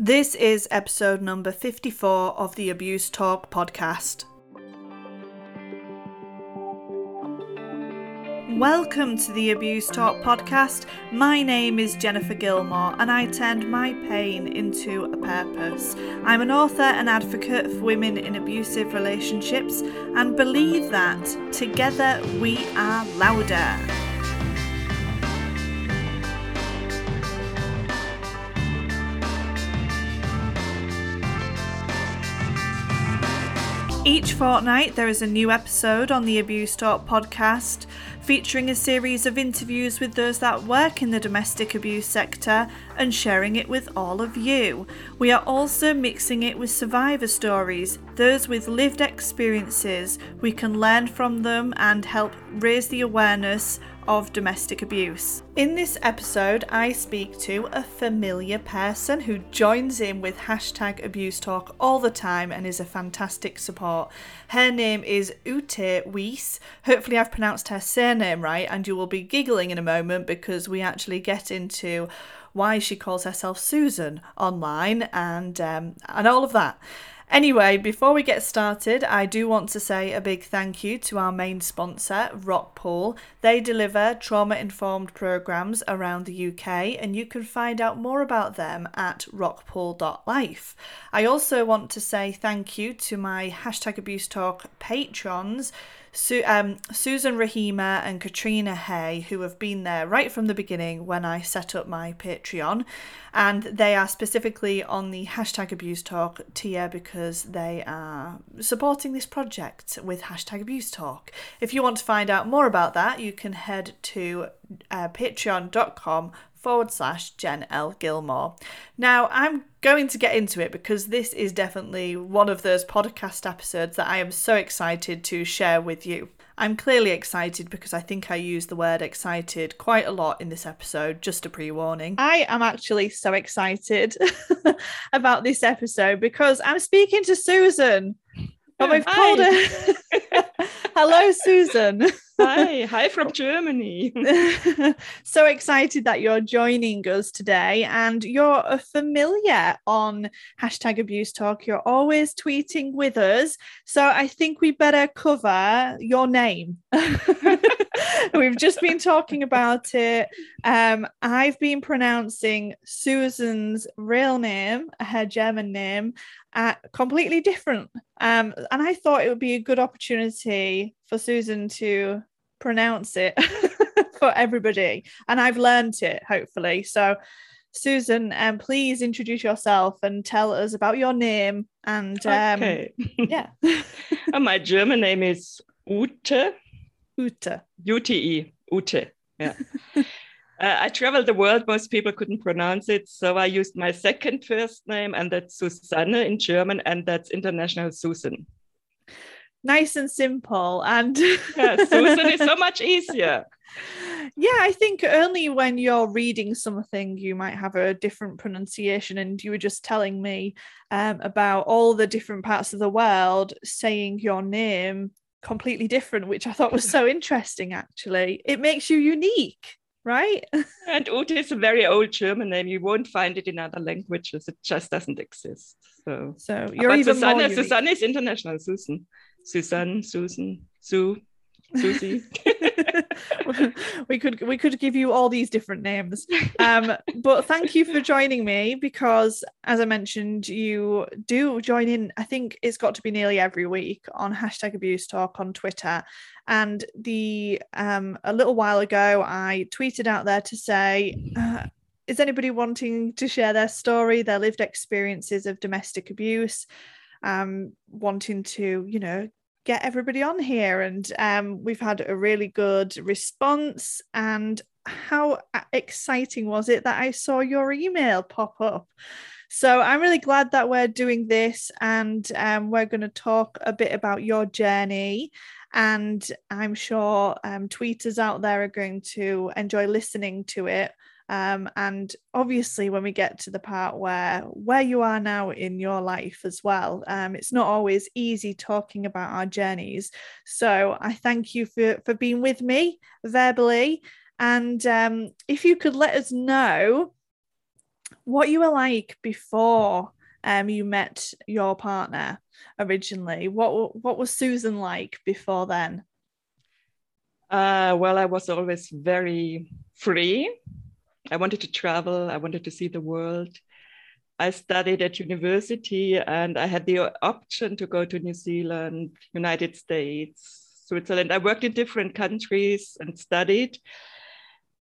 This is episode number 54 of the Abuse Talk podcast. Welcome to the Abuse Talk podcast. My name is Jennifer Gilmore and I turned my pain into a purpose. I'm an author and advocate for women in abusive relationships and believe that together we are louder. Each fortnight, there is a new episode on the Abuse Talk podcast featuring a series of interviews with those that work in the domestic abuse sector and sharing it with all of you. We are also mixing it with survivor stories, those with lived experiences. We can learn from them and help raise the awareness of domestic abuse. In this episode, I speak to a familiar person who joins in with hashtag abuse talk all the time and is a fantastic support. Her name is Ute Weiss. Hopefully, I've pronounced her surname right, and you will be giggling in a moment because we actually get into why she calls herself Susan online and um, and all of that. Anyway, before we get started, I do want to say a big thank you to our main sponsor, Rockpool. They deliver trauma informed programs around the UK, and you can find out more about them at rockpool.life. I also want to say thank you to my hashtag abuse talk patrons. Su- um, Susan Rahima and Katrina Hay, who have been there right from the beginning when I set up my Patreon. And they are specifically on the hashtag abuse talk tier because they are supporting this project with hashtag abuse talk. If you want to find out more about that, you can head to uh, patreon.com forward slash Jen L. Gilmore. Now, I'm going to get into it because this is definitely one of those podcast episodes that I am so excited to share with you. I'm clearly excited because I think I used the word excited quite a lot in this episode, just a pre warning. I am actually so excited about this episode because I'm speaking to Susan. But oh, we've called her. Hello, Susan. Hi, hi from Germany. so excited that you're joining us today, and you're a familiar on hashtag abuse talk. You're always tweeting with us, so I think we better cover your name. We've just been talking about it. Um, I've been pronouncing Susan's real name, her German name, uh, completely different. Um, and I thought it would be a good opportunity for Susan to pronounce it for everybody. And I've learned it, hopefully. So, Susan, um, please introduce yourself and tell us about your name. And um, okay. yeah. my German name is Ute. Ute. UTE. Ute. Yeah. Uh, I traveled the world. Most people couldn't pronounce it. So I used my second first name, and that's Susanne in German, and that's International Susan. Nice and simple. And yeah, Susan is so much easier. Yeah, I think only when you're reading something, you might have a different pronunciation. And you were just telling me um, about all the different parts of the world saying your name completely different, which I thought was so interesting, actually. It makes you unique right? and Ute is a very old German name. You won't find it in other languages. It just doesn't exist. So, so you're but even Susanne, more Susanne is international. Susan, Susan, Susan, Sue, Susie. we could we could give you all these different names. Um, but thank you for joining me because, as I mentioned, you do join in. I think it's got to be nearly every week on hashtag Abuse Talk on Twitter. And the um, a little while ago, I tweeted out there to say. Uh, is anybody wanting to share their story, their lived experiences of domestic abuse? um, wanting to, you know, get everybody on here. And um, we've had a really good response. And how exciting was it that I saw your email pop up? So I'm really glad that we're doing this and um, we're going to talk a bit about your journey. And I'm sure um, tweeters out there are going to enjoy listening to it. Um, and obviously, when we get to the part where where you are now in your life as well, um, it's not always easy talking about our journeys. So I thank you for for being with me verbally, and um, if you could let us know what you were like before um, you met your partner originally. What what was Susan like before then? Uh, well, I was always very free. I wanted to travel. I wanted to see the world. I studied at university and I had the option to go to New Zealand, United States, Switzerland. I worked in different countries and studied.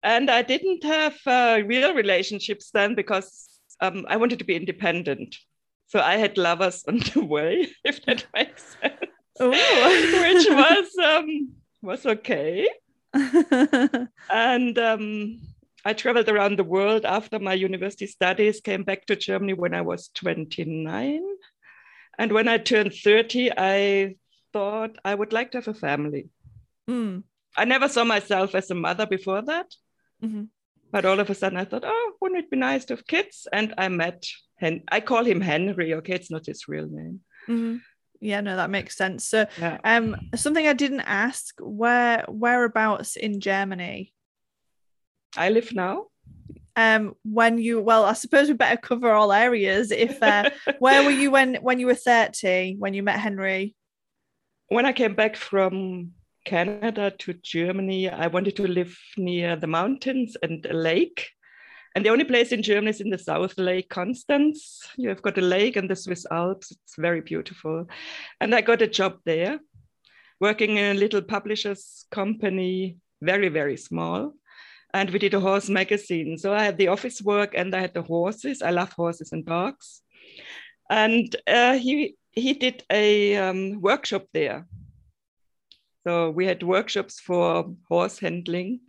And I didn't have uh, real relationships then because um, I wanted to be independent. So I had lovers on the way, if that makes sense. Which was um, was okay. and um, I traveled around the world after my university studies, came back to Germany when I was 29. And when I turned 30, I thought I would like to have a family. Mm. I never saw myself as a mother before that. Mm-hmm. But all of a sudden I thought, oh, wouldn't it be nice to have kids? And I met, Hen- I call him Henry, okay? It's not his real name. Mm-hmm. Yeah, no, that makes sense. So, yeah. um, something I didn't ask: where whereabouts in Germany I live now. Um, when you well, I suppose we better cover all areas. If uh, where were you when when you were thirty when you met Henry? When I came back from Canada to Germany, I wanted to live near the mountains and a lake. And the only place in Germany is in the south, Lake Constance. You have got a lake and the Swiss Alps. It's very beautiful. And I got a job there, working in a little publisher's company, very, very small and we did a horse magazine. So I had the office work and I had the horses. I love horses and dogs. And uh, he he did a um, workshop there. So we had workshops for horse handling,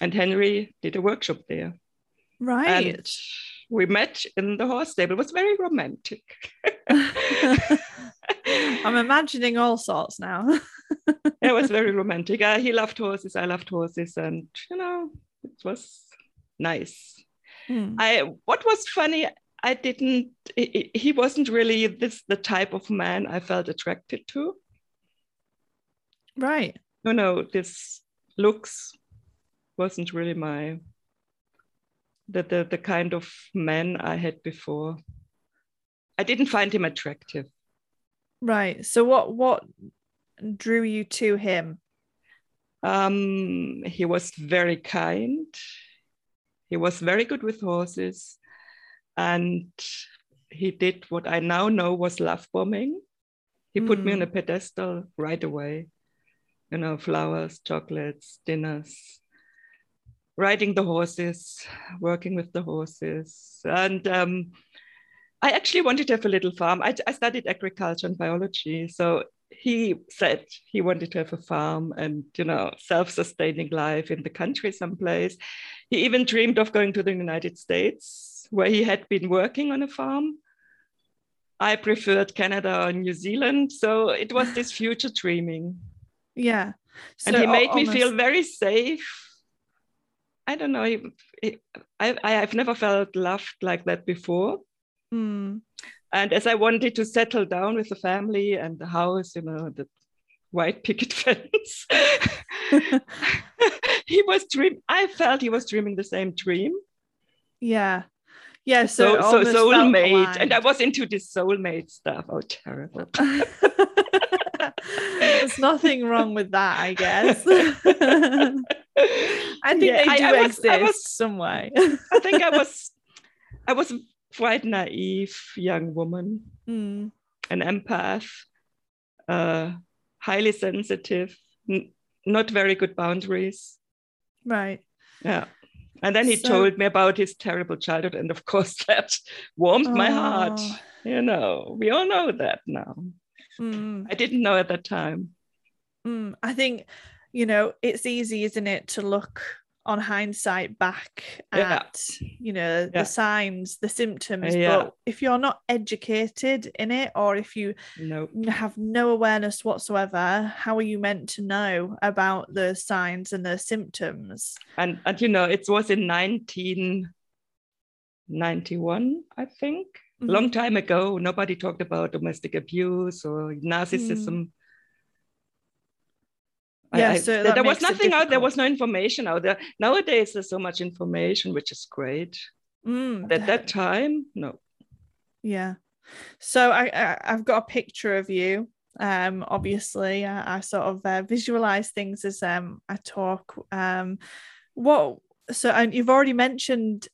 and Henry did a workshop there. Right. And we met in the horse stable. It was very romantic. I'm imagining all sorts now. it was very romantic. Uh, he loved horses. I loved horses, and you know, it was nice. Hmm. I what was funny. I didn't. He, he wasn't really this the type of man I felt attracted to. Right. No, no. This looks wasn't really my the, the the kind of man I had before. I didn't find him attractive. Right. So what what drew you to him? Um, he was very kind. He was very good with horses. And he did what I now know was love bombing. He mm. put me on hmm. a pedestal right away. You know, flowers, chocolates, dinners, riding the horses, working with the horses. And um, I actually wanted to have a little farm. I, I studied agriculture and biology. So he said he wanted to have a farm and you know self-sustaining life in the country someplace. He even dreamed of going to the united states where he had been working on a farm. I preferred canada or new zealand so it was this future dreaming. Yeah. So and he made almost... me feel very safe. I don't know I, I, i've never felt loved like that before mm. And as I wanted to settle down with the family and the house, you know, the white picket fence, he was dream. I felt he was dreaming the same dream. Yeah. Yeah, so, so, so soulmate, and I was into this soulmate stuff. Oh, terrible! There's nothing wrong with that, I guess. I think yeah, they do I, I exist was, some way. I think I was, I was quite naive young woman, mm. an empath, uh, highly sensitive, n- not very good boundaries. Right. Yeah. And then he so, told me about his terrible childhood. And of course, that warmed oh. my heart. You know, we all know that now. Mm. I didn't know at that time. Mm. I think, you know, it's easy, isn't it, to look on hindsight back yeah. at you know yeah. the signs the symptoms yeah. but if you're not educated in it or if you nope. have no awareness whatsoever how are you meant to know about the signs and the symptoms and and you know it was in 1991 i think mm-hmm. long time ago nobody talked about domestic abuse or narcissism mm yeah, I, so there was nothing out. There was no information out there. Nowadays, there's so much information, which is great. Mm, At that time, no. Yeah. So I, I I've got a picture of you. Um, obviously, I, I sort of uh, visualize things as um I talk. Um, what? So and you've already mentioned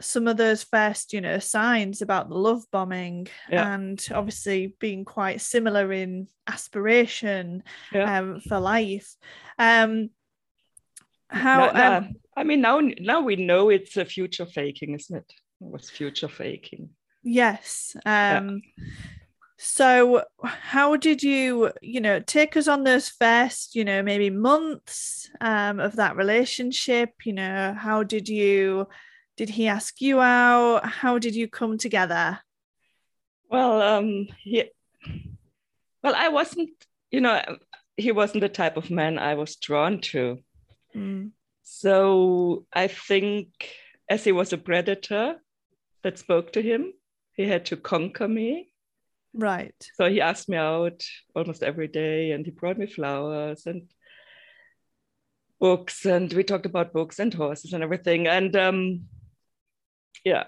some of those first, you know, signs about the love bombing, Yeah. and obviously being quite similar in aspiration Yeah. um for life. Um, how? no, um, I mean, now now we know it's a future faking, isn't it? Was future faking. Yes. Um so how did you, you know, take us on those first, you know, maybe months um of that relationship, you know, how did you did he ask you out? How did you come together? Well, um, he, well, I wasn't, you know, he wasn't the type of man I was drawn to. Mm, So I think, as he was a predator that spoke to him, he had to conquer me. right. So he asked me out almost every day, and he brought me flowers and books, and we talked about books and horses and everything. And um, yeah,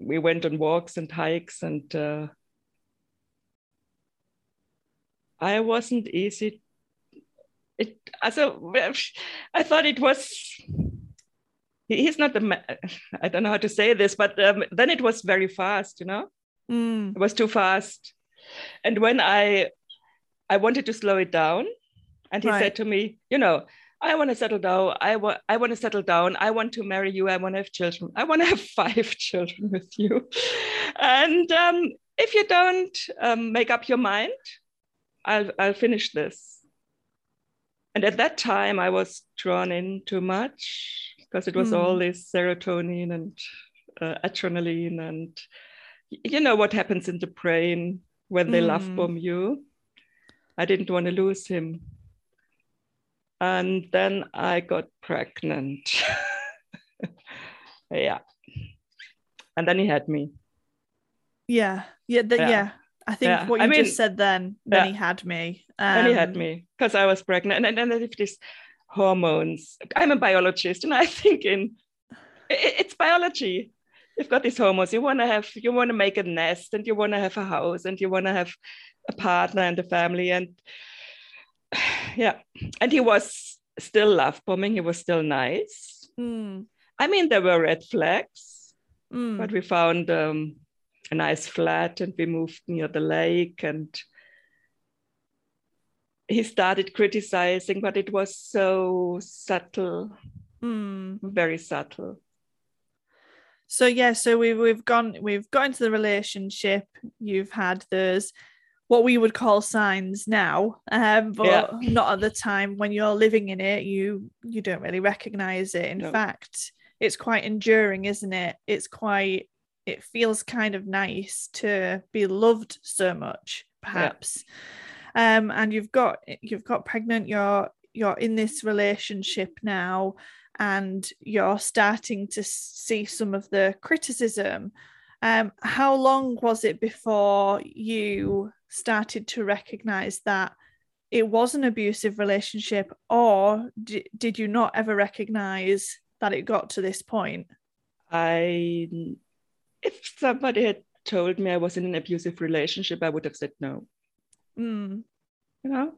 we went on walks and hikes, and uh, I wasn't easy. It also, I thought it was. He's not the. I don't know how to say this, but um, then it was very fast, you know Mm, it was too fast and when i i wanted to slow it down and he Right. said to me you know i want to settle down i want i want to settle down i want to marry you i want to have children i want to have five children with you and um, if you don't um, make up your mind i'll i'll finish this and at that time i was drawn in too much because it was Hmm. all this serotonin and uh, adrenaline and you know what happens in the brain when they love Mm. bomb you. I didn't want to lose him. And then I got pregnant. yeah. And then he had me. yeah. Yeah, the, Yeah. yeah. I think Yeah. what I you mean- just said then, then Yeah. he had me. and he had Um, me because I was pregnant. And, and then if these hormones, I'm a biologist and I think in i- it's biology. You've got these hormones. You want to have, you want to make a nest and you want to have a house and you want to have a partner and a family. And yeah, and he was still love bombing. He was still nice. mm, I mean, there were red flags, mm, but we found um, a nice flat and we moved near the lake and he started criticizing, but it was so subtle, mm. very subtle. So yeah, so we've we've gone we've got into the relationship. You've had those what we would call signs now, um, but Yeah. not at the time when you're living in it. You you don't really recognize it. In No. fact, it's quite enduring, isn't it? It's quite it feels kind of nice to be loved so much, perhaps. Um, and you've got you've got pregnant. You're you're in this relationship now and you're starting to see some of the criticism. Um, how long was it before you started to recognize that it was an abusive relationship, or d- did you not ever recognize that it got to this point? I, if somebody had told me I was in an abusive relationship, I would have said no. Mm, You know,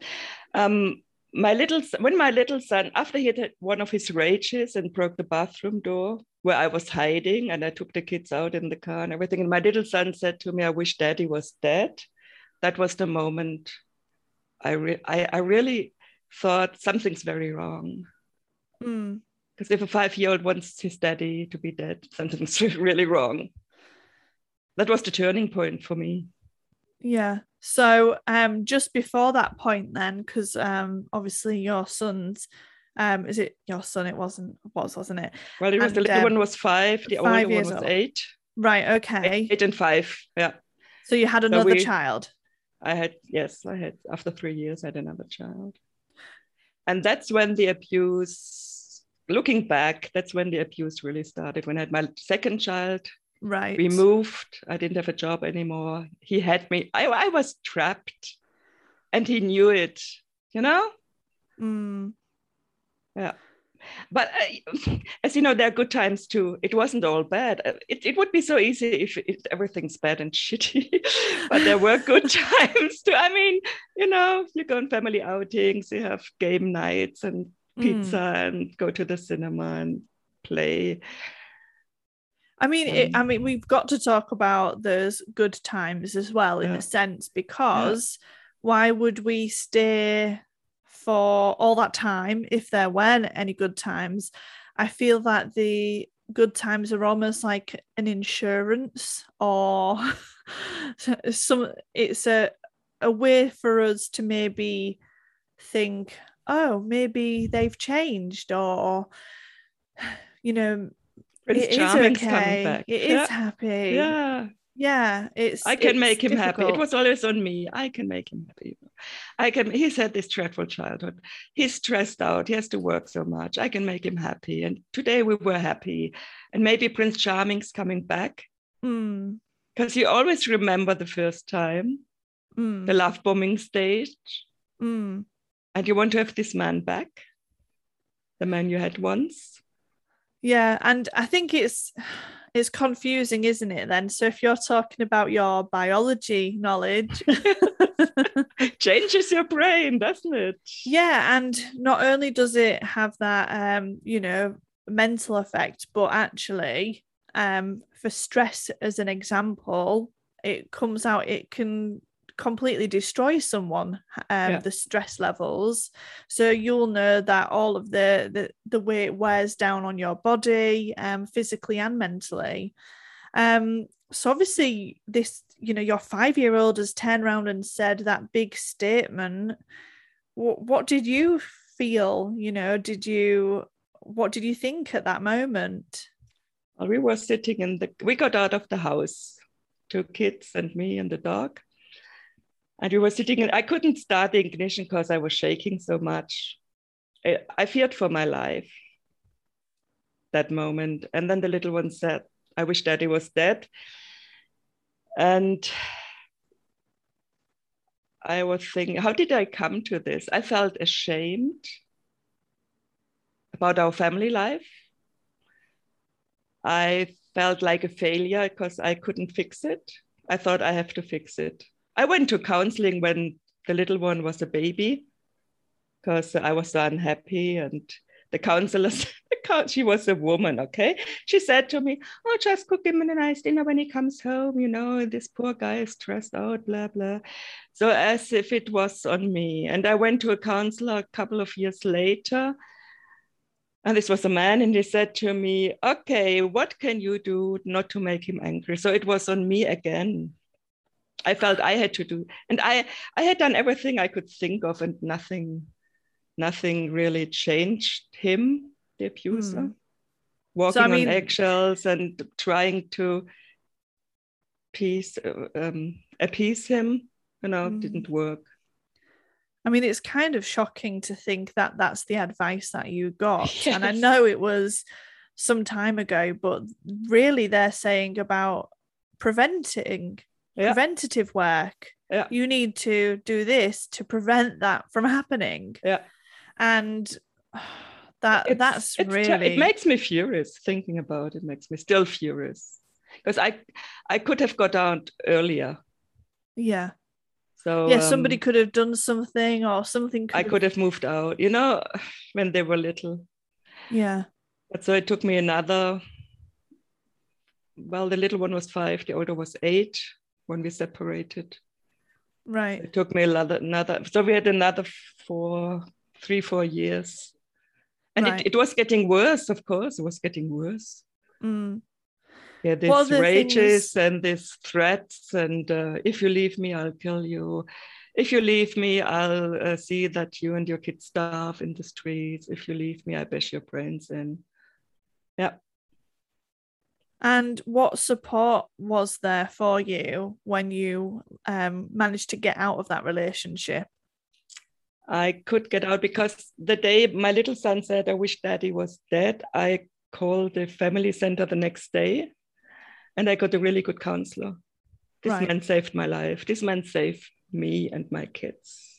um, my little when my little son, after he had had one of his rages and broke the bathroom door where I was hiding, and I took the kids out in the car and everything, and my little son said to me, "I wish Daddy was dead." That was the moment I re- I, I really thought something's very wrong. mm, Because if a five-year-old wants his daddy to be dead, something's really wrong. That was the turning point for me. yeah. So, um, just before that point, then, because um, obviously your son's, um, is it your son? It wasn't was, wasn't it? Well, it was the little um, one was five, the five older one was old. eight. Right. Okay. Eight and five. Yeah. So you had another we- child. I had, yes, I had, after three years, I had another child. And that's when the abuse, looking back, that's when the abuse really started. When I had my second child, Right. we moved. I didn't have a job anymore. He had me, I, I was trapped and he knew it, you know? Mm, Yeah. but uh, as you know, there are good times too. It wasn't all bad. Uh, it, it would be so easy if, if everything's bad and shitty, but there were good times too. I mean, you know, you go on family outings, you have game nights and pizza mm. and go to the cinema and play. I mean, it, I mean, we've got to talk about those good times as well, in yeah. a sense, because yeah. why would we stay for all that time if there weren't any good times? I feel that the good times are almost like an insurance, or some. It's a a way for us to maybe think, oh, maybe they've changed, or you know Prince it Charming's okay. It yeah. is happy. Yeah. Yeah, it's. I can it's make him difficult. happy. It was always on me. I can make him happy. I can. He's had this dreadful childhood. He's stressed out. He has to work so much. I can make him happy. And today we were happy. And maybe Prince Charming's coming back. Because mm. you always remember the first time, mm. the love bombing stage, mm. and you want to have this man back, the man you had once. Yeah, and I think it's it's confusing, isn't it? Then, so if you're talking about your biology knowledge, changes your brain, doesn't it? Yeah, and not only does it have that, um, you know, mental effect, but actually, um, for stress, as an example, it comes out. It can completely destroy someone um, yeah. the stress levels. So you'll know that all of the, the the way it wears down on your body um, physically and mentally. Um, so obviously this you know your five year old has turned around and said that big statement. What, what did you feel you know? Did you what did you think at that moment? Well, we were sitting in the we got out of the house. Two kids and me and the dog and we were sitting and I couldn't start the ignition because I was shaking so much. I, I feared for my life that moment. And then the little one said, I wish daddy was dead. And I was thinking, how did I come to this? I felt ashamed about our family life. I felt like a failure because I couldn't fix it. I thought I have to fix it. I went to counseling when the little one was a baby because I was so unhappy. And the counselor, she was a woman, okay? She said to me, Oh, just cook him a nice dinner when he comes home. You know, this poor guy is stressed out, blah, blah. So, as if it was on me. And I went to a counselor a couple of years later. And this was a man, and he said to me, Okay, what can you do not to make him angry? So it was on me again. I felt I had to do, and I I had done everything I could think of, and nothing, nothing really changed him, the abuser. Mm. Walking so, I mean, on eggshells and trying to peace, um, appease him, you know, mm. didn't work. I mean, it's kind of shocking to think that that's the advice that you got, yes. and I know it was some time ago, but really they're saying about preventing yeah. preventative work. Yeah. You need to do this to prevent that from happening. Yeah. And that it's, that's it's really it makes me furious thinking about it. Makes me still furious because I I could have got out earlier. Yeah. So yeah, um, somebody could have done something or something. Could I have... could have moved out. You know, when they were little. Yeah. But so it took me another. Well, the little one was five. The older was eight when we separated. Right. It took me another another. So we had another four, three, four years, and right. it, it was getting worse. Of course, it was getting worse. Mm. Yeah, these rages things... and these threats, and uh, if you leave me, I'll kill you. If you leave me, I'll uh, see that you and your kids starve in the streets. If you leave me, I bash your brains in. Yeah. And what support was there for you when you um, managed to get out of that relationship? I could get out because the day my little son said, I wish daddy was dead, I called the family center the next day and I got a really good counselor. This right. man saved my life. This man saved me and my kids.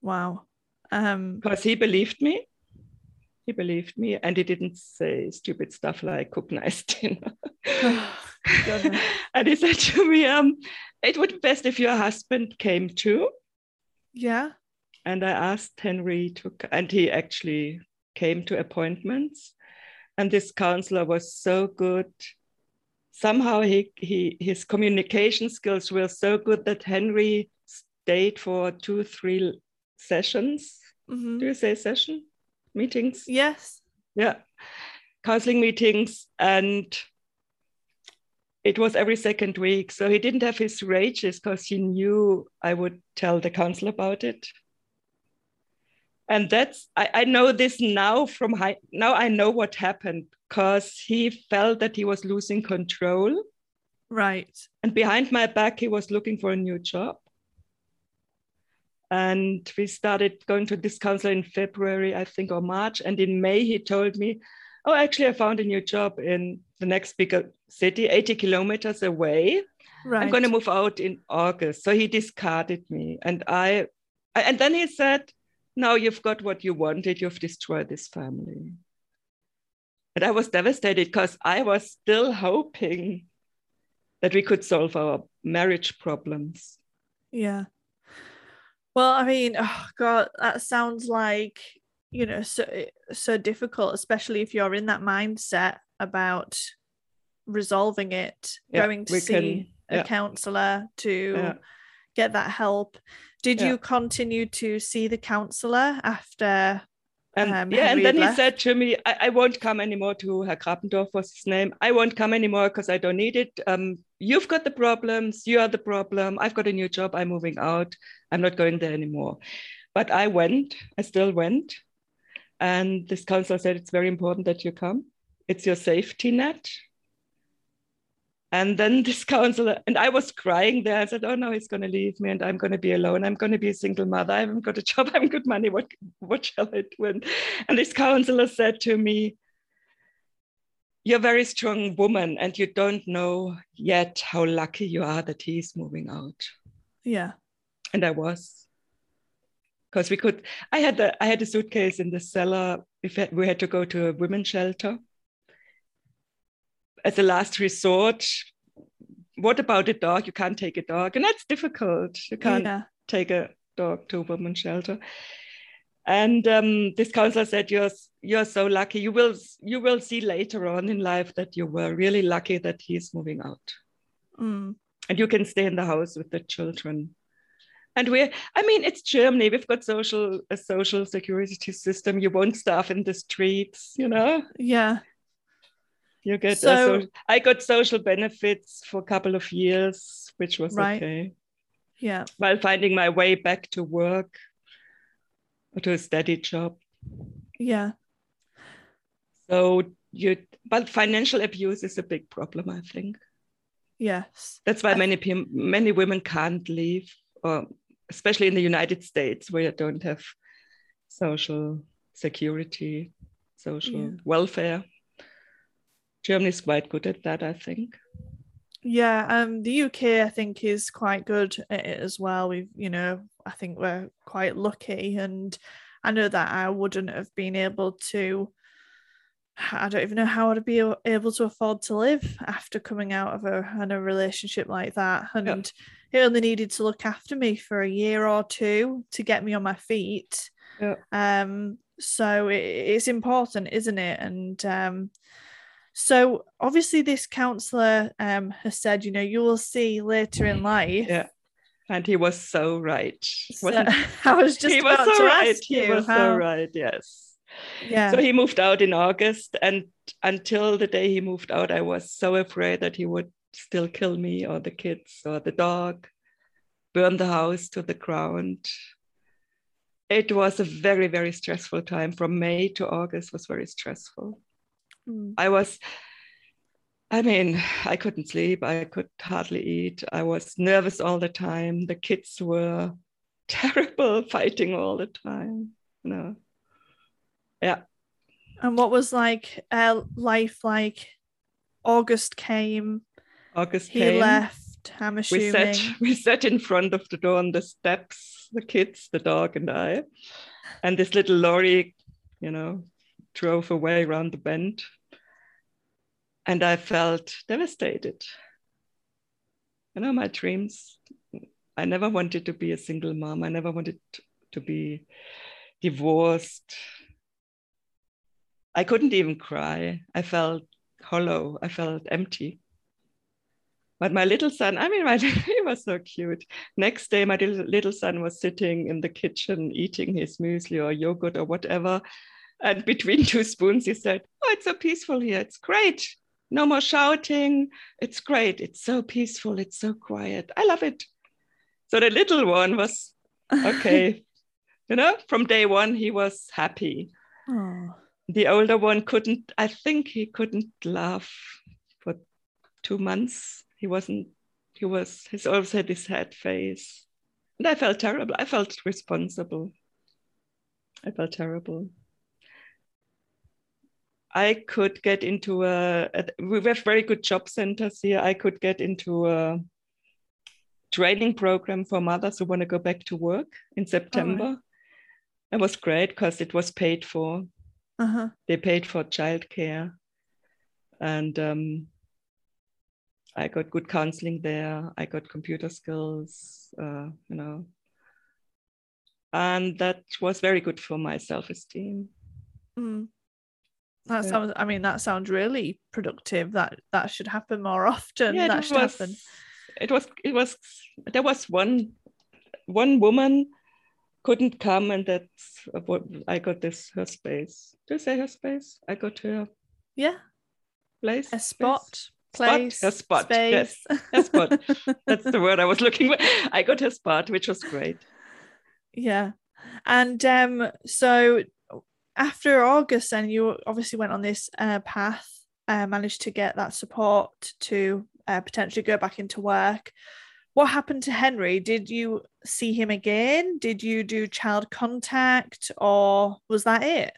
Wow. Um, because he believed me. He believed me and he didn't say stupid stuff like cook nice dinner. and he said to me, um, it would be best if your husband came too. Yeah. And I asked Henry to, and he actually came to appointments. And this counselor was so good. Somehow he, he his communication skills were so good that Henry stayed for two, three sessions. Mm-hmm. Do you say session? Meetings? Yes. Yeah. Counseling meetings. And it was every second week. So he didn't have his rages because he knew I would tell the council about it. And that's, I, I know this now from high, now I know what happened because he felt that he was losing control. Right. And behind my back, he was looking for a new job. And we started going to this counselor in February, I think, or March. And in May, he told me, Oh, actually, I found a new job in the next bigger city, 80 kilometers away. Right. I'm going to move out in August. So he discarded me. And I, and then he said, Now you've got what you wanted. You've destroyed this family. And I was devastated because I was still hoping that we could solve our marriage problems. Yeah. Well, I mean, oh God, that sounds like you know so so difficult, especially if you're in that mindset about resolving it, yeah, going to see can, yeah. a counselor to yeah. get that help. Did you continue to see the counselor after and um, yeah, and then he said to me, I, I, won't come anymore to Herr Krapendorf was his name. I won't come anymore because I don't need it. Um, you've got the problems. You are the problem. I've got a new job. I'm moving out. I'm not going there anymore. But I went. I still went. And this counselor said, it's very important that you come. It's your safety net. And then this counselor, and I was crying there. I said, Oh no, he's going to leave me and I'm going to be alone. I'm going to be a single mother. I haven't got a job. I haven't got money. What, what shall I do? And, and this counselor said to me, You're a very strong woman and you don't know yet how lucky you are that he's moving out. Yeah. And I was. Because we could, I had a, I had a suitcase in the cellar. We had to go to a women's shelter as a last resort what about a dog? You can't take a dog. And that's difficult. You can't yeah. take a dog to a women's shelter. And um, this counselor said you're you're so lucky. You will you will see later on in life that you were really lucky that he's moving out. Mm. and you can stay in the house with the children. And we're i mean it's germany. We've got social a social security system. You won't starve in the streets you know? Yeah you get so, so, I got social benefits for a couple of years, which was right. okay. Yeah. While finding my way back to work or to a steady job. Yeah. So you but financial abuse is a big problem, I think. Yes. That's why I, many many women can't leave, or especially in the United States where you don't have social security, social yeah. welfare. Germany is quite good at that, I think. Yeah, um, the UK I think is quite good at it as well. We've, you know, I think we're quite lucky, and I know that I wouldn't have been able to. I don't even know how I'd be able to afford to live after coming out of a, in a relationship like that, and yep. it only needed to look after me for a year or two to get me on my feet. Yep. Um, so it, it's important, isn't it? And um, so obviously, this counselor um, has said, you know, you will see later in life. Yeah. And he was so right. So, I was just he about was so to right. ask you. He was how... so right. Yes. Yeah. So he moved out in August, and until the day he moved out, I was so afraid that he would still kill me or the kids or the dog, burn the house to the ground. It was a very, very stressful time. From May to August was very stressful. Mm. I was, I mean, I couldn't sleep. I could hardly eat. I was nervous all the time. The kids were terrible, fighting all the time. You know. Yeah. And what was like uh, life like? August came. August he came. left. I'm assuming. We sat, we sat in front of the door on the steps, the kids, the dog, and I. And this little lorry, you know, drove away around the bend. And I felt devastated. You know, my dreams, I never wanted to be a single mom. I never wanted to be divorced. I couldn't even cry. I felt hollow. I felt empty. But my little son, I mean, my, he was so cute. Next day, my little son was sitting in the kitchen eating his muesli or yogurt or whatever. And between two spoons, he said, Oh, it's so peaceful here. It's great. No more shouting. It's great. It's so peaceful. It's so quiet. I love it. So the little one was okay. you know, from day one, he was happy. Oh. The older one couldn't, I think he couldn't laugh for two months. He wasn't, he was, he's always had his sad face. And I felt terrible. I felt responsible. I felt terrible. I could get into a, a, we have very good job centers here. I could get into a training program for mothers who want to go back to work in September. Right. It was great because it was paid for. Uh-huh. They paid for childcare, and um, I got good counseling there. I got computer skills, uh, you know, and that was very good for my self-esteem. Mm. That sounds. I mean, that sounds really productive. That that should happen more often. Yeah, that should was, happen. It was. It was. There was one. One woman couldn't come, and that's what I got. This her space. Do you say her space? I got her. Yeah. Place. A spot. Space. Place. Spot, her spot. Space. Yes, her spot. that's the word I was looking for. I got her spot, which was great. Yeah. And um, so after August, then you obviously went on this uh, path, uh, managed to get that support to uh, potentially go back into work. What happened to Henry? Did you see him again? Did you do child contact, or was that it?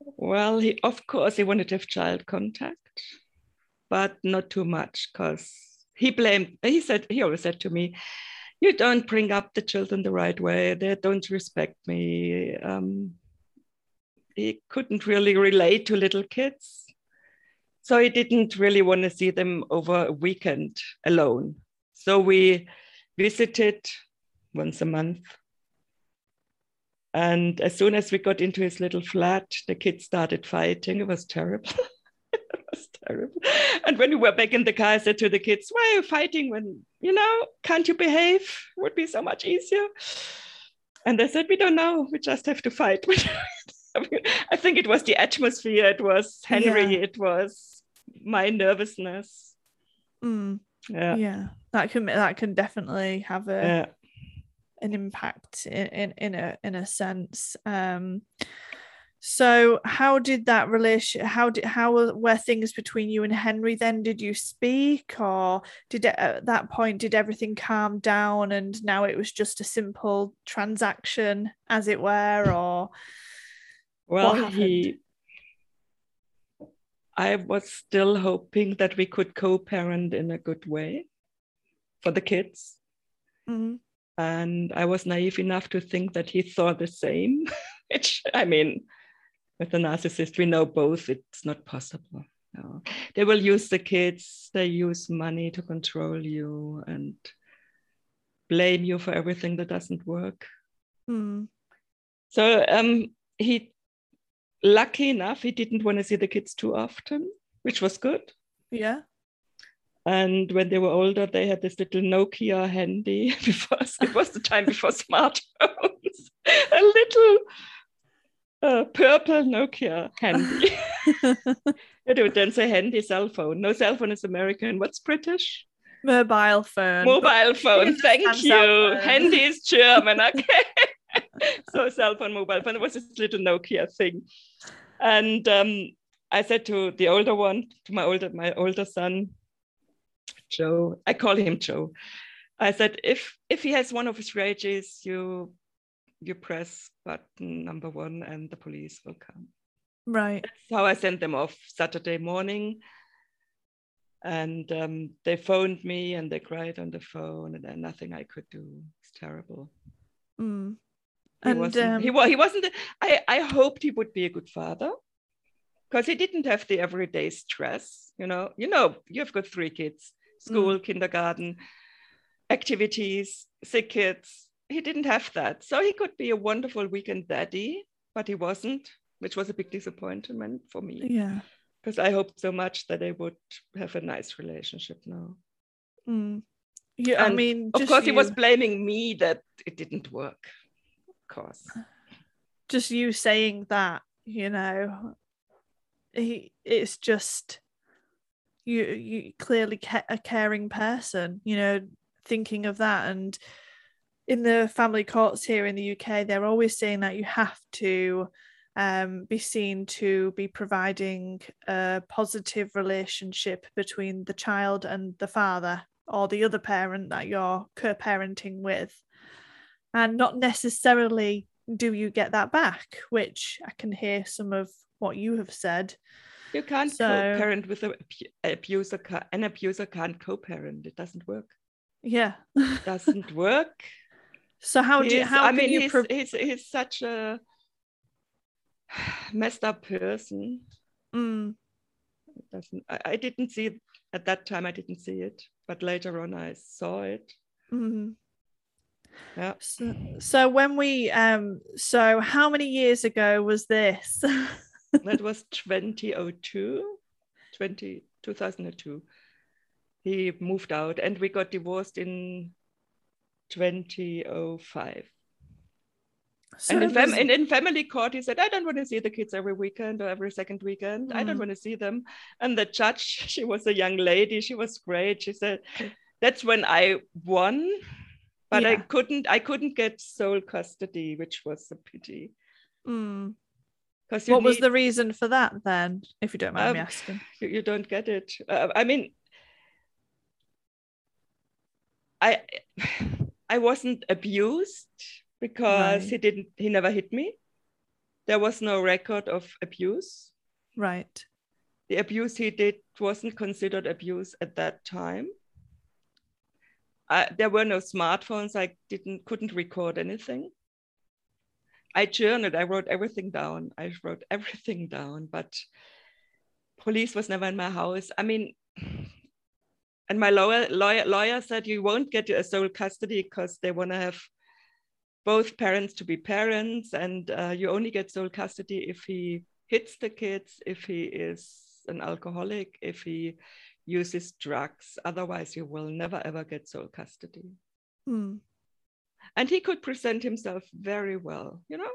Well, he of course he wanted to have child contact, but not too much because he blamed. He said he always said to me, "You don't bring up the children the right way. They don't respect me." Um, he couldn't really relate to little kids. So he didn't really want to see them over a weekend alone. So we visited once a month. And as soon as we got into his little flat, the kids started fighting. It was terrible. it was terrible. And when we were back in the car, I said to the kids, Why are you fighting when, you know, can't you behave? Would be so much easier. And they said, We don't know. We just have to fight. I think it was the atmosphere, it was Henry, yeah. it was my nervousness. Mm. Yeah. Yeah. That can that can definitely have a yeah. an impact in, in in a in a sense. Um so how did that relation how did how were things between you and Henry then did you speak or did it, at that point did everything calm down and now it was just a simple transaction as it were or well, he. I was still hoping that we could co-parent in a good way for the kids. Mm-hmm. And I was naive enough to think that he thought the same, which I mean, with a narcissist, we know both it's not possible. No. They will use the kids, they use money to control you and blame you for everything that doesn't work. Mm. So um, he lucky enough, he didn't want to see the kids too often, which was good. Yeah. And when they were older, they had this little Nokia handy because it was the time before smartphones. a little uh, purple Nokia handy. they would then say handy cell phone. No cell phone is American. What's British? Mobile phone. Mobile phone. Thank you. Handy is German. Okay. so cell phone, mobile phone. It was this little Nokia thing. And um, I said to the older one, to my older my older son, Joe, I call him Joe. I said, if if he has one of his rages, you you press button number one and the police will come. Right. That's how I sent them off Saturday morning. And um, they phoned me and they cried on the phone, and then nothing I could do. It's terrible. Mm. He And, wasn't. um, he, wa- he wasn't. I, I hoped he would be a good father because he didn't have the everyday stress. You know, you know, you've got three kids: school, kindergarten, activities, sick kids. He didn't have that, so he could be a wonderful weekend daddy, but he wasn't, which was a big disappointment for me Yeah. because I hoped so much that they would have a nice relationship now. Mm. Yeah. I mean, Of course, he was blaming me that it didn't work. Course. just you saying that, you know, he it's just you you clearly ca- a caring person, you know, thinking of that and in the family courts here in the UK, they're always saying that you have to um, be seen to be providing a positive relationship between the child and the father or the other parent that you're co-parenting with and not necessarily do you get that back which i can hear some of what you have said You can't So- co-parent with an abuser. An abuser can't co-parent. It doesn't work. yeah it Doesn't work. so how do you how I can mean, you he's, he's, he's such a messed up person. Mm, doesn't. I, I didn't see it at that time. I didn't see it, but later on I saw it. mm. Yeah. so, so when we um so how many years ago was this? That was 2002 20, 2002 he moved out and we got divorced in 2005 so and in, fam- and in family court he said i don't want to see the kids every weekend or every second weekend. I don't Mm. want to see them. And the judge she was a young lady. She was great. She said that's when i won but i couldn't i couldn't get sole custody which was a pity Mm. what was the reason for that then if you don't mind me Um, asking you, you don't get it. Uh, I mean, I I wasn't abused because he didn't. He never hit me. There was no record of abuse. right The abuse he did wasn't considered abuse at that time. I, there were no smartphones. I didn't couldn't record anything. I journaled. I wrote everything down. I wrote everything down, but police was never in my house. I mean, and my lawyer lawyer, lawyer said you won't get a sole custody because they want to have both parents to be parents, and uh, you only get sole custody if he hits the kids, if he is an alcoholic, if he uses drugs. Otherwise, you will never ever get sole custody. Mm. And he could present himself very well, you know,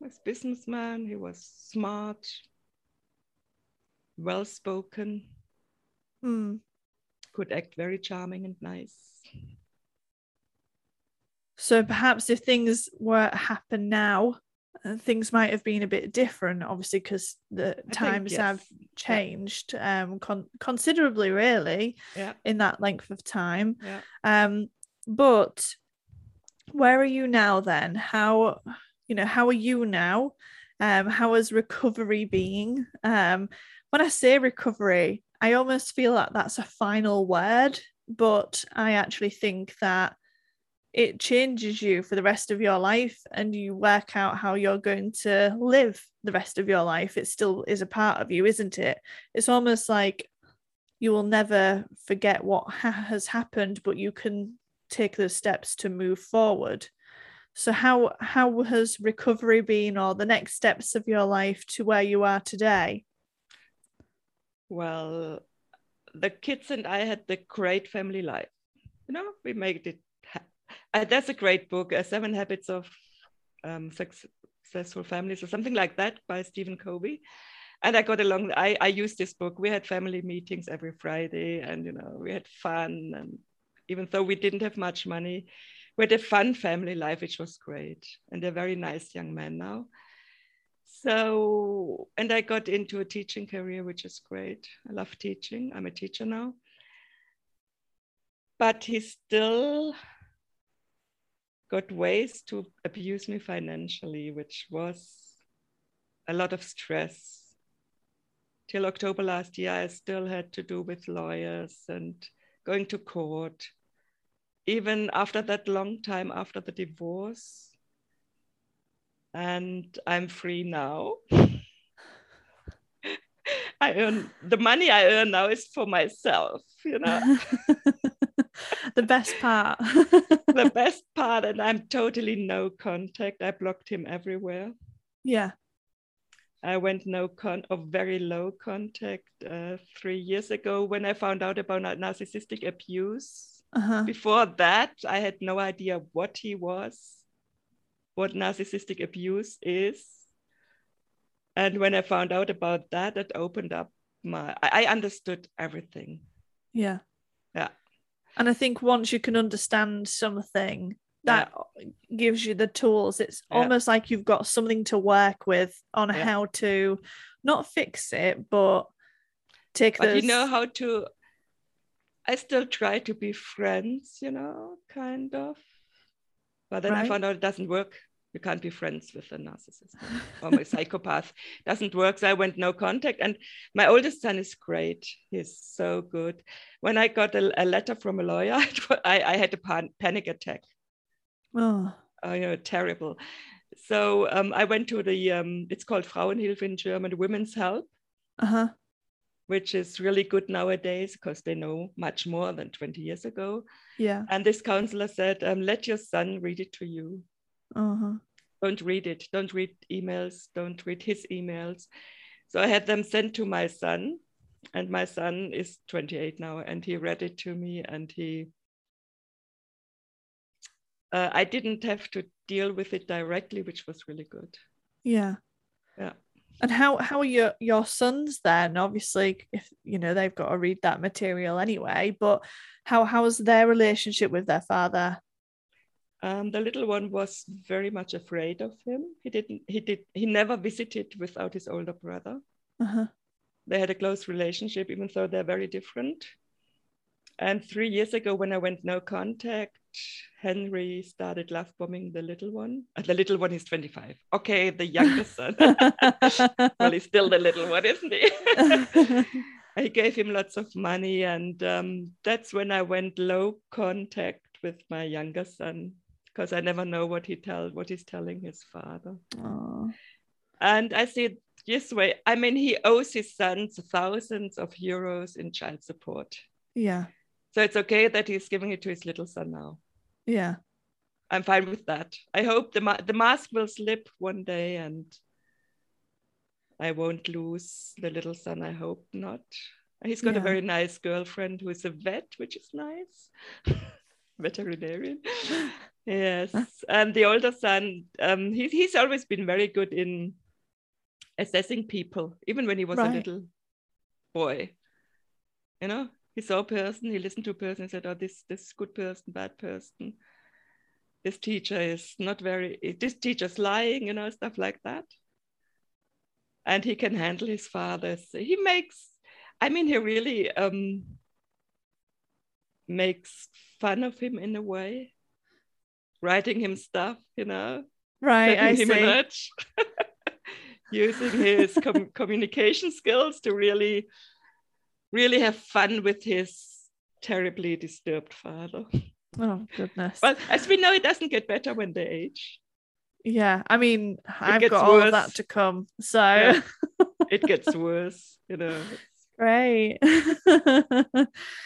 was businessman, he was smart, well spoken, Mm. could act very charming and nice. So perhaps if things were to happen now, things might have been a bit different, obviously, because the think times yes. have changed um, con- considerably, really, Yeah. in that length of time. Yeah. Um, but where are you now then? How, you know, how are you now? Um, how has recovery been? Um, when I say recovery, I almost feel like that's a final word, but I actually think that it changes you for the rest of your life and you work out how you're going to live the rest of your life. It still is a part of you, isn't it? It's almost like you will never forget what ha- has happened, but you can take those steps to move forward. So how how has recovery been or the next steps of your life to where you are today? Well, the kids and I had the great family life. You know, we made it. Uh, that's a great book, uh, Seven Habits of um, Successful Families, or something like that by Stephen Covey. And I got along. I, I used this book. We had family meetings every Friday, and you know, we had fun. And even though we didn't have much money, we had a fun family life, which was great. And they're very nice young men now. So, and I got into a teaching career, which is great. I love teaching. I'm a teacher now. But he still got ways to abuse me financially, which was a lot of stress. Till October last year, I still had to do with lawyers and going to court. Even after that long time after the divorce, and I'm free now. I earn the money I earn now is for myself, you know. the best part. the best part, and I'm totally no contact. I blocked him everywhere. Yeah. I went no con or very low contact uh, three years ago when I found out about narcissistic abuse. Uh-huh. Before that, I had no idea what he was, what narcissistic abuse is. And when I found out about that, it opened up my, I, I understood everything. Yeah. Yeah. And I think once you can understand something, that yeah. gives you the tools. It's yeah. almost like you've got something to work with on yeah. how to not fix it, but take but those... you know how to I still try to be friends, you know, kind of. But then right. I found out it doesn't work. You can't be friends with a narcissist or a psychopath. Doesn't work. So I went no contact. And my oldest son is great. He's so good. When I got a, a letter from a lawyer, I, I had a pan- panic attack. Oh. oh, you know, terrible. So um, I went to the, um, it's called Frauenhilfe in German, Women's Help. Uh-huh. Which is really good nowadays because they know much more than 20 years ago. Yeah. And this counselor said, um, let your son read it to you. Uh-huh. Don't read it. Don't read emails. Don't read his emails. So I had them sent to my son, and my son is 28 now, and he read it to me, and he uh, I didn't have to deal with it directly, which was really good. Yeah. Yeah. And how how are your your sons then? Obviously, if you know they've got to read that material anyway, but how how was their relationship with their father? Um, the little one was very much afraid of him. He didn't. He did. He never visited without his older brother. Uh-huh. They had a close relationship, even though they're very different. And three years ago, when I went no contact, Henry started love bombing the little one. Uh, the little one is 25. Okay, the youngest son. well, he's still the little one, isn't he? I gave him lots of money, and um, that's when I went low contact with my younger son because I never know what he tell what he's telling his father. Aww. And I see it this way. I mean, he owes his sons thousands of euros in child support. Yeah. So it's okay that he's giving it to his little son now. Yeah. I'm fine with that. I hope the ma- the mask will slip one day and I won't lose the little son. I hope not. He's got yeah. a very nice girlfriend who is a vet, which is nice. Veterinarian. yes. And the older son, um, he, he's always been very good in assessing people, even when he was right. a little boy. You know, he saw a person, he listened to a person, and said, "Oh, this this good person, bad person. This teacher is not very. This teacher's lying, you know, stuff like that." And he can handle his fathers. He makes. I mean, he really um, makes fun of him in a way, writing him stuff, you know, right? I him see. using his com- communication skills to really really have fun with his terribly disturbed father. Oh goodness. Well, as we know, it doesn't get better when they age. Yeah, I mean, it I've got all of that to come. So yeah. it gets worse, you know. Right.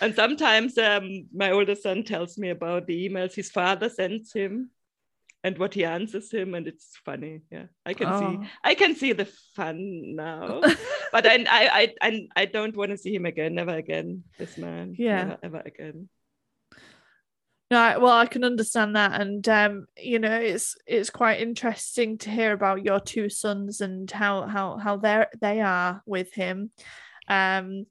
and sometimes um, my older son tells me about the emails his father sends him and what he answers him and it's funny yeah i can oh. see i can see the fun now but I, I i i don't want to see him again never again this man yeah never ever again no, well, I can understand that, and um, you know, it's it's quite interesting to hear about your two sons and how how how they they are with him. Um,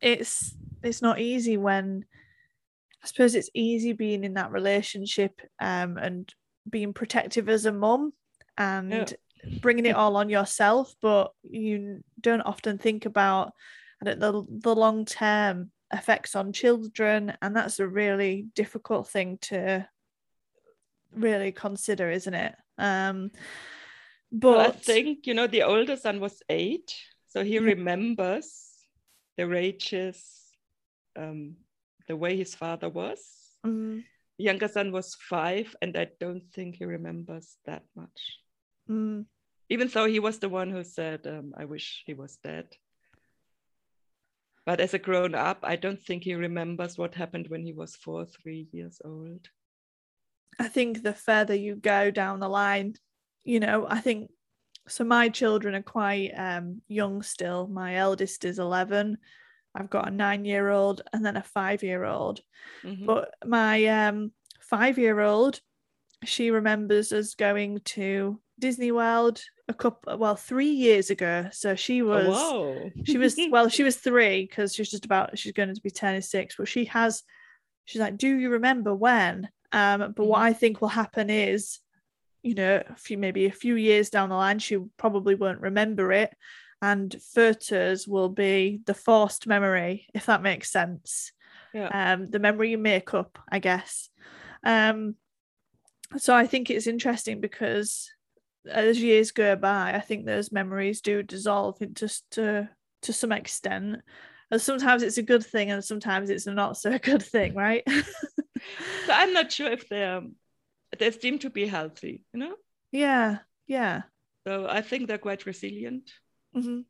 it's it's not easy when I suppose it's easy being in that relationship um, and being protective as a mum and yeah. bringing it all on yourself, but you don't often think about the, the long term effects on children. And that's a really difficult thing to really consider, isn't it? Um, but well, I think, you know, the older son was eight, so he remembers the rages, um, the way his father was. Mm-hmm younger son was five, and I don't think he remembers that much. Mm. even though he was the one who said, um, I wish he was dead. But as a grown up, I don't think he remembers what happened when he was four, three years old. I think the further you go down the line, you know, I think so. My children are quite um, young still. My eldest is 11. I've got a nine year old and then a five year old. Mhm. But my um, five year old, she remembers us going to Disney World a couple, well, three years ago. So she was. Oh, she was well she was three because she's just about she's going to be turning six but she has she's like do you remember when um but what Mhm. i think will happen is you know a few maybe a few years down the line she probably won't remember it and photos will be the forced memory if that makes sense Yeah. um the memory you make up i guess um so i think it's interesting because as years go by, I think those memories do dissolve into to to some extent. And sometimes it's a good thing, and sometimes it's a not so good thing, right? I'm not sure if they're they seem to be healthy, you know. yeah, yeah, So I think they're quite resilient. hmm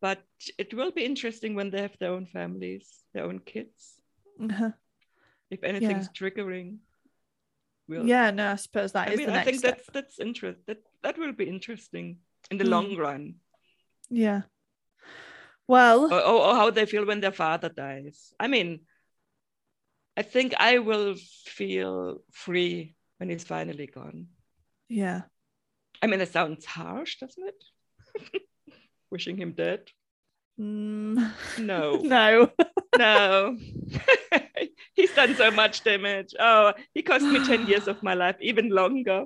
But it will be interesting when they have their own families, their own kids. uh If anything's triggering, we'll yeah. No, I suppose that I is mean, I think step. that's that's interest that that will be interesting in the Mm. long run. Yeah. Well, Or, or, or how they feel when their father dies. I mean, I think I will feel free when he's finally gone. yeah, I mean, it sounds harsh, doesn't it? Wishing him dead. Mm, No, no, no. he's done so much damage. Oh, he cost me 10 years of my life, even longer.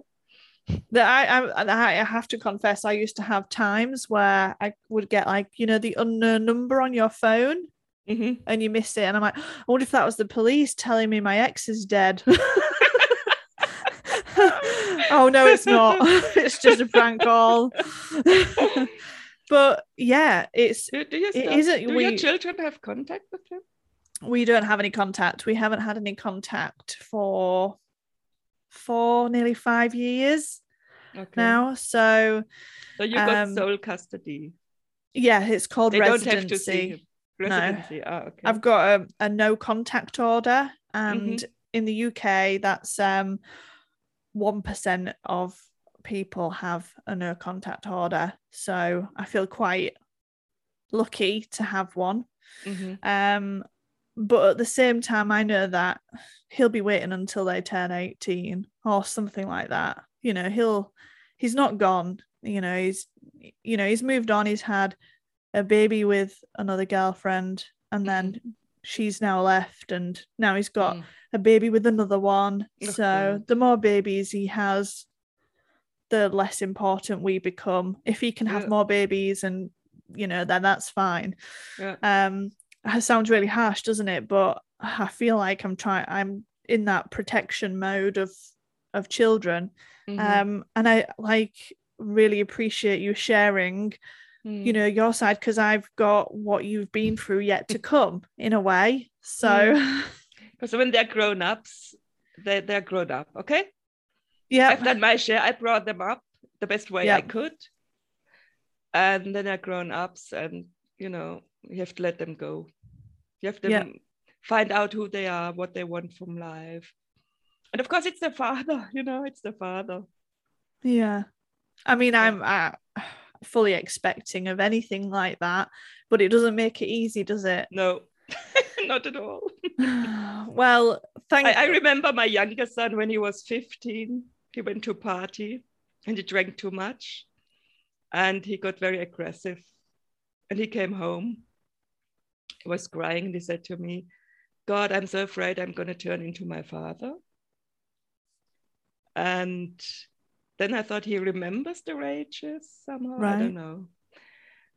that I, I I have to confess, I used to have times where I would get like you know the unknown number on your phone, Mhm. and you miss it. And I'm like, I wonder if that was the police telling me my ex is dead. oh no, it's not. it's just a prank call. but yeah, it's Do, do, you It isn't- do we- your children have contact with him? we don't have any contact. We haven't had any contact for four, nearly five years Okay. now. So So you got um, sole custody. yeah, it's called They don't have to see residency. Residency. Ah, okay. I've got a, a no contact order, and Mm-hmm. in the UK, that's um one percent of people have a no contact order. So I feel quite lucky to have one. Mhm. Um, but at the same time, I know that he'll be waiting until they turn eighteen or something like that. You know, he'll he's not gone. You know, he's you know he's moved on. He's had a baby with another girlfriend, and then she's now left, and now he's got Mm. a baby with another one. Oh, so the more babies he has, the less important we become. If he can have Yeah. more babies, and you know, then that's fine. Yeah. Um, it sounds really harsh, doesn't it? But I feel like I'm trying. I'm in that protection mode of of children. Mhm. Um, and I like really appreciate you sharing Mm. you know your side because i've got what you've been through yet to come in a way so Because when they're grown ups, they, they're grown up, okay? yeah I've done my share. I brought them up the best way I could. And then they're grown ups, and you know, you have to let them go. You have to Yeah. find out who they are, what they want from life. And of course, it's the father, you know, it's the father. yeah i mean i'm fully expecting of anything like that but it doesn't make it easy does it No, not at all. well thank I, I remember my younger son when he was 15, he went to a party and he drank too much and he got very aggressive. And he came home, he was crying, and he said to me, God, I'm so afraid I'm going to turn into my father. And then I thought he remembers the rages somehow. I don't know.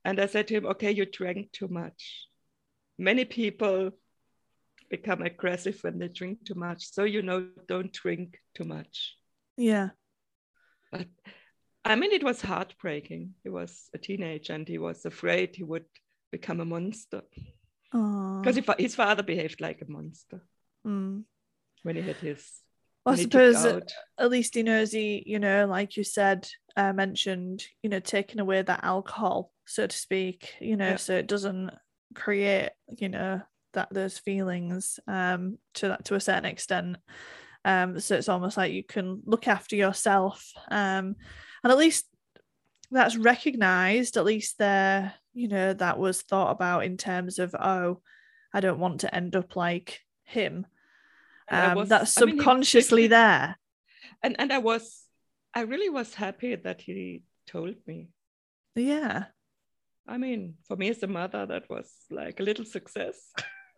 And I said to him, Okay, you drank too much. Many people become aggressive when they drink too much. So, you know, don't drink too much. yeah But I mean, it was heartbreaking. He was a teenager and he was afraid he would become a monster oh because his father behaved like a monster mm. when he had his Well, I and he took suppose out- at least he knows he, you know, like you said, uh, mentioned, you know, taking away that alcohol, so to speak, you know, Yeah. so it doesn't create, you know, that those feelings um to that to a certain extent. Um, so it's almost like you can look after yourself. Um, and at least that's recognized, at least there, you know, that was thought about in terms of, oh, I don't want to end up like him. Um, was- that's I mean, he subconsciously there. and and I was I really was happy that he told me. Yeah. I mean, for me as a mother, that was like a little success.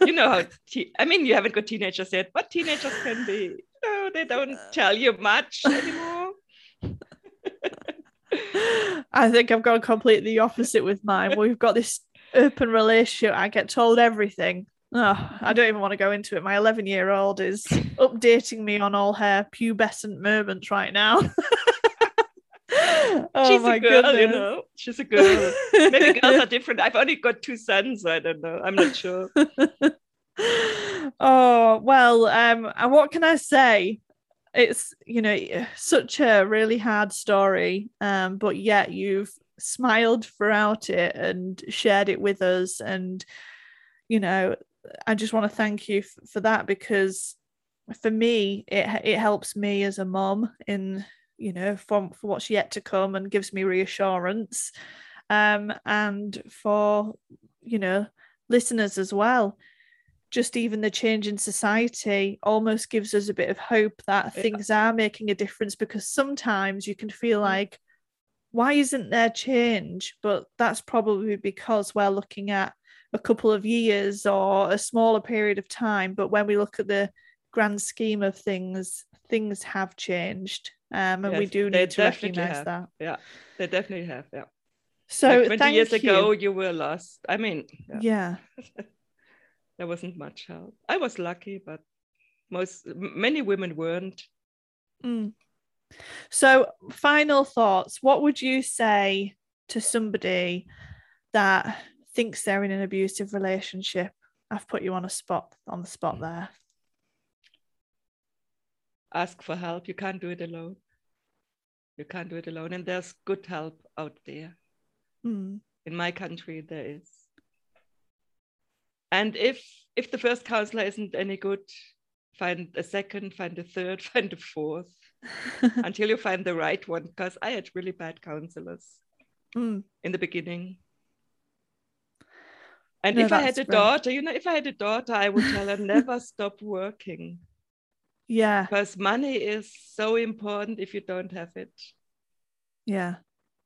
you know how te- I mean, you haven't got teenagers yet, but teenagers can be. You know, they don't tell you much anymore. I think I've gone completely opposite with mine. We've got this open relationship. I get told everything. Oh, I don't even want to go into it. My 11 year old is updating me on all her pubescent moments right now. oh She's my a girl, goodness. you know. She's a girl. Maybe girls are different. I've only got two sons. I don't know. I'm not sure. oh well um and what can i say it's you know such a really hard story um but yet you've smiled throughout it and shared it with us and you know i just want to thank you f- for that because for me it it helps me as a mom in you know from for what's yet to come and gives me reassurance um and for you know listeners as well just even the change in society almost gives us a bit of hope that Yeah. things are making a difference because sometimes you can feel Mm. like why isn't there change but that's probably because we're looking at a couple of years or a smaller period of time but when we look at the grand scheme of things things have changed um, and we do need to recognize have. that Yeah, they definitely have. Yeah. so like 20 thank years you. ago, you were lost. I mean, yeah, yeah there wasn't much help. I was lucky, but most many women weren't. Mm. So, final thoughts. What would you say to somebody that thinks they're in an abusive relationship? I've put you on a spot on the spot there. Ask for help. You can't do it alone. You can't do it alone. And there's good help out there. Mm. In my country, there is. And if if the first counselor isn't any good, find a second, find a third, find a fourth until you find the right one. Because I had really bad counselors Mm. in the beginning. And No, if I had a daughter, you know, if I had a daughter, I would tell her never stop working Yeah, because money is so important if you don't have it. yeah.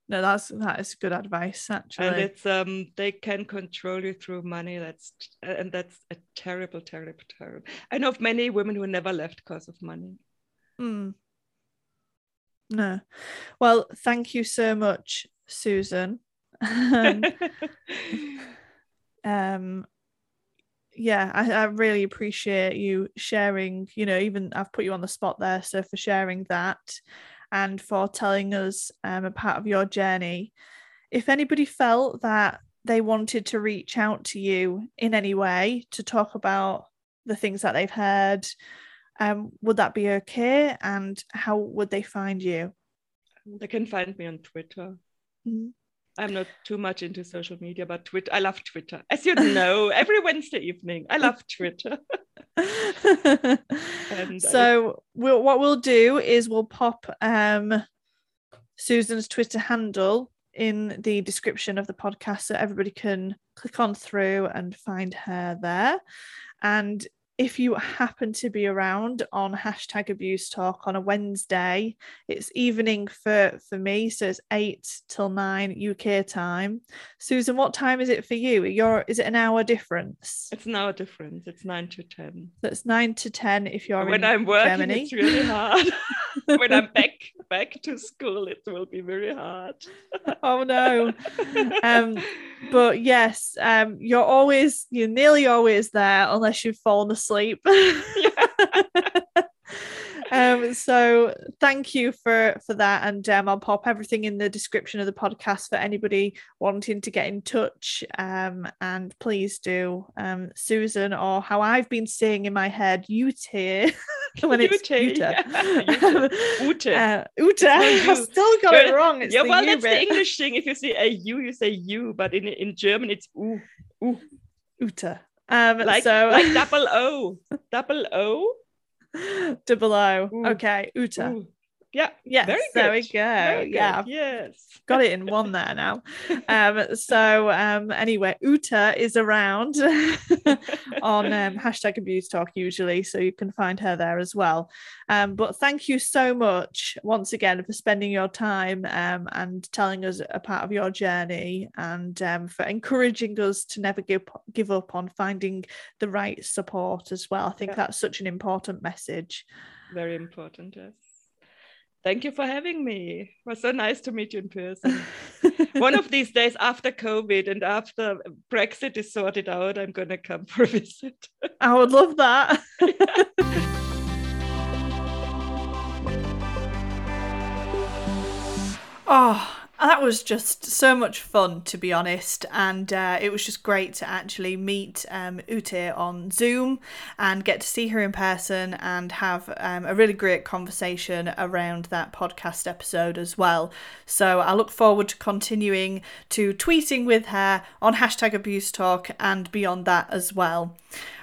No, that's that is good advice actually. And it's um they can control you through money. That's and that's a terrible, terrible, terrible. I know of many women who never left because of money. Mm. No. Well, thank you so much, Susan. Um, yeah I, I really appreciate you sharing you know even i've put you on the spot there so for sharing that and for telling us um, a part of your journey if anybody felt that they wanted to reach out to you in any way to talk about the things that they've heard um, would that be okay and how would they find you they can find me on Twitter. Mhm. I'm not too much into social media, but Twitter, I love Twitter. As you know, every Wednesday evening, I love Twitter. And I- so we'll, what we'll do is we'll pop um, Susan's Twitter handle in the description of the podcast so everybody can click on through and find her there. And if you happen to be around on hashtag abuse talk on a Wednesday, it's evening for for me, so it's eight till nine UK time. Susan, what time is it for you? You're is it an hour difference? It's an hour difference. It's nine to 10. That's nine to ten if you're when I'm working, Germany. it's really hard. when I'm back back to school, it will be very hard. oh no. Um, but yes, um, you're always you're nearly always there unless you've fallen asleep. um, so thank you for for that, and um, I'll pop everything in the description of the podcast for anybody wanting to get in touch. Um, and please do, um, Susan, or how I've been saying in my head, you tear. when it's Ute, yeah, Ute. Uh, Uta. I've still got it wrong. It's yeah, well, U that's the. English thing. If you say a U, you say you, but in in German it's u, U. Uta. Um, like so like double O, double O. double O. Ooh. Okay, Uta. Ooh. Yeah, Yes, very there we good. go. Very. Yeah, I've yes. got it in one there now. Um, so um, anyway, Uta is around on um, hashtag abuse talk usually, so you can find her there as well. Um, but thank you so much once again for spending your time um, and telling us a part of your journey and um, for encouraging us to never give give up on finding the right support as well. I think Yeah. that's such an important message. Very important. Yes. Thank you for having me. It was so nice to meet you in person. One of these days after COVID and after Brexit is sorted out, I'm going to come for a visit. I would love that. oh, that was just so much fun, to be honest. And uh, it was just great to actually meet um, Ute on Zoom and get to see her in person and have um, a really great conversation around that podcast episode as well. So I look forward to continuing to tweeting with her on hashtag abuse talk and beyond that as well.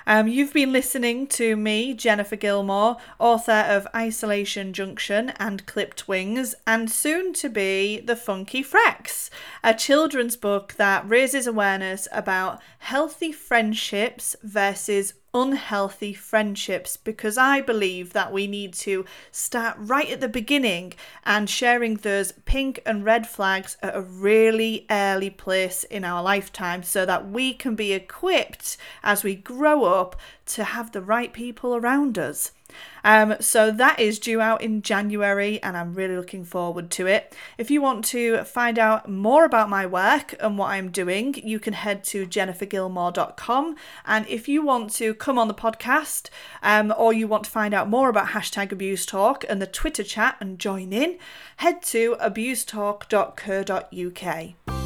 Um, you've been listening to me, Jennifer Gilmore, author of Isolation Junction and Clipped Wings, and soon to be The Funky Frex, a children's book that raises awareness about healthy friendships versus unhealthy friendships because I believe that we need to start right at the beginning and sharing those pink and red flags at a really early place in our lifetime so that we can be equipped as we grow up to have the right people around us. Um, so that is due out in January, and I'm really looking forward to it. If you want to find out more about my work and what I'm doing, you can head to jennifergilmore.com. And if you want to come on the podcast, um, or you want to find out more about hashtag abuse talk and the Twitter chat and join in, head to abusetalk.co.uk.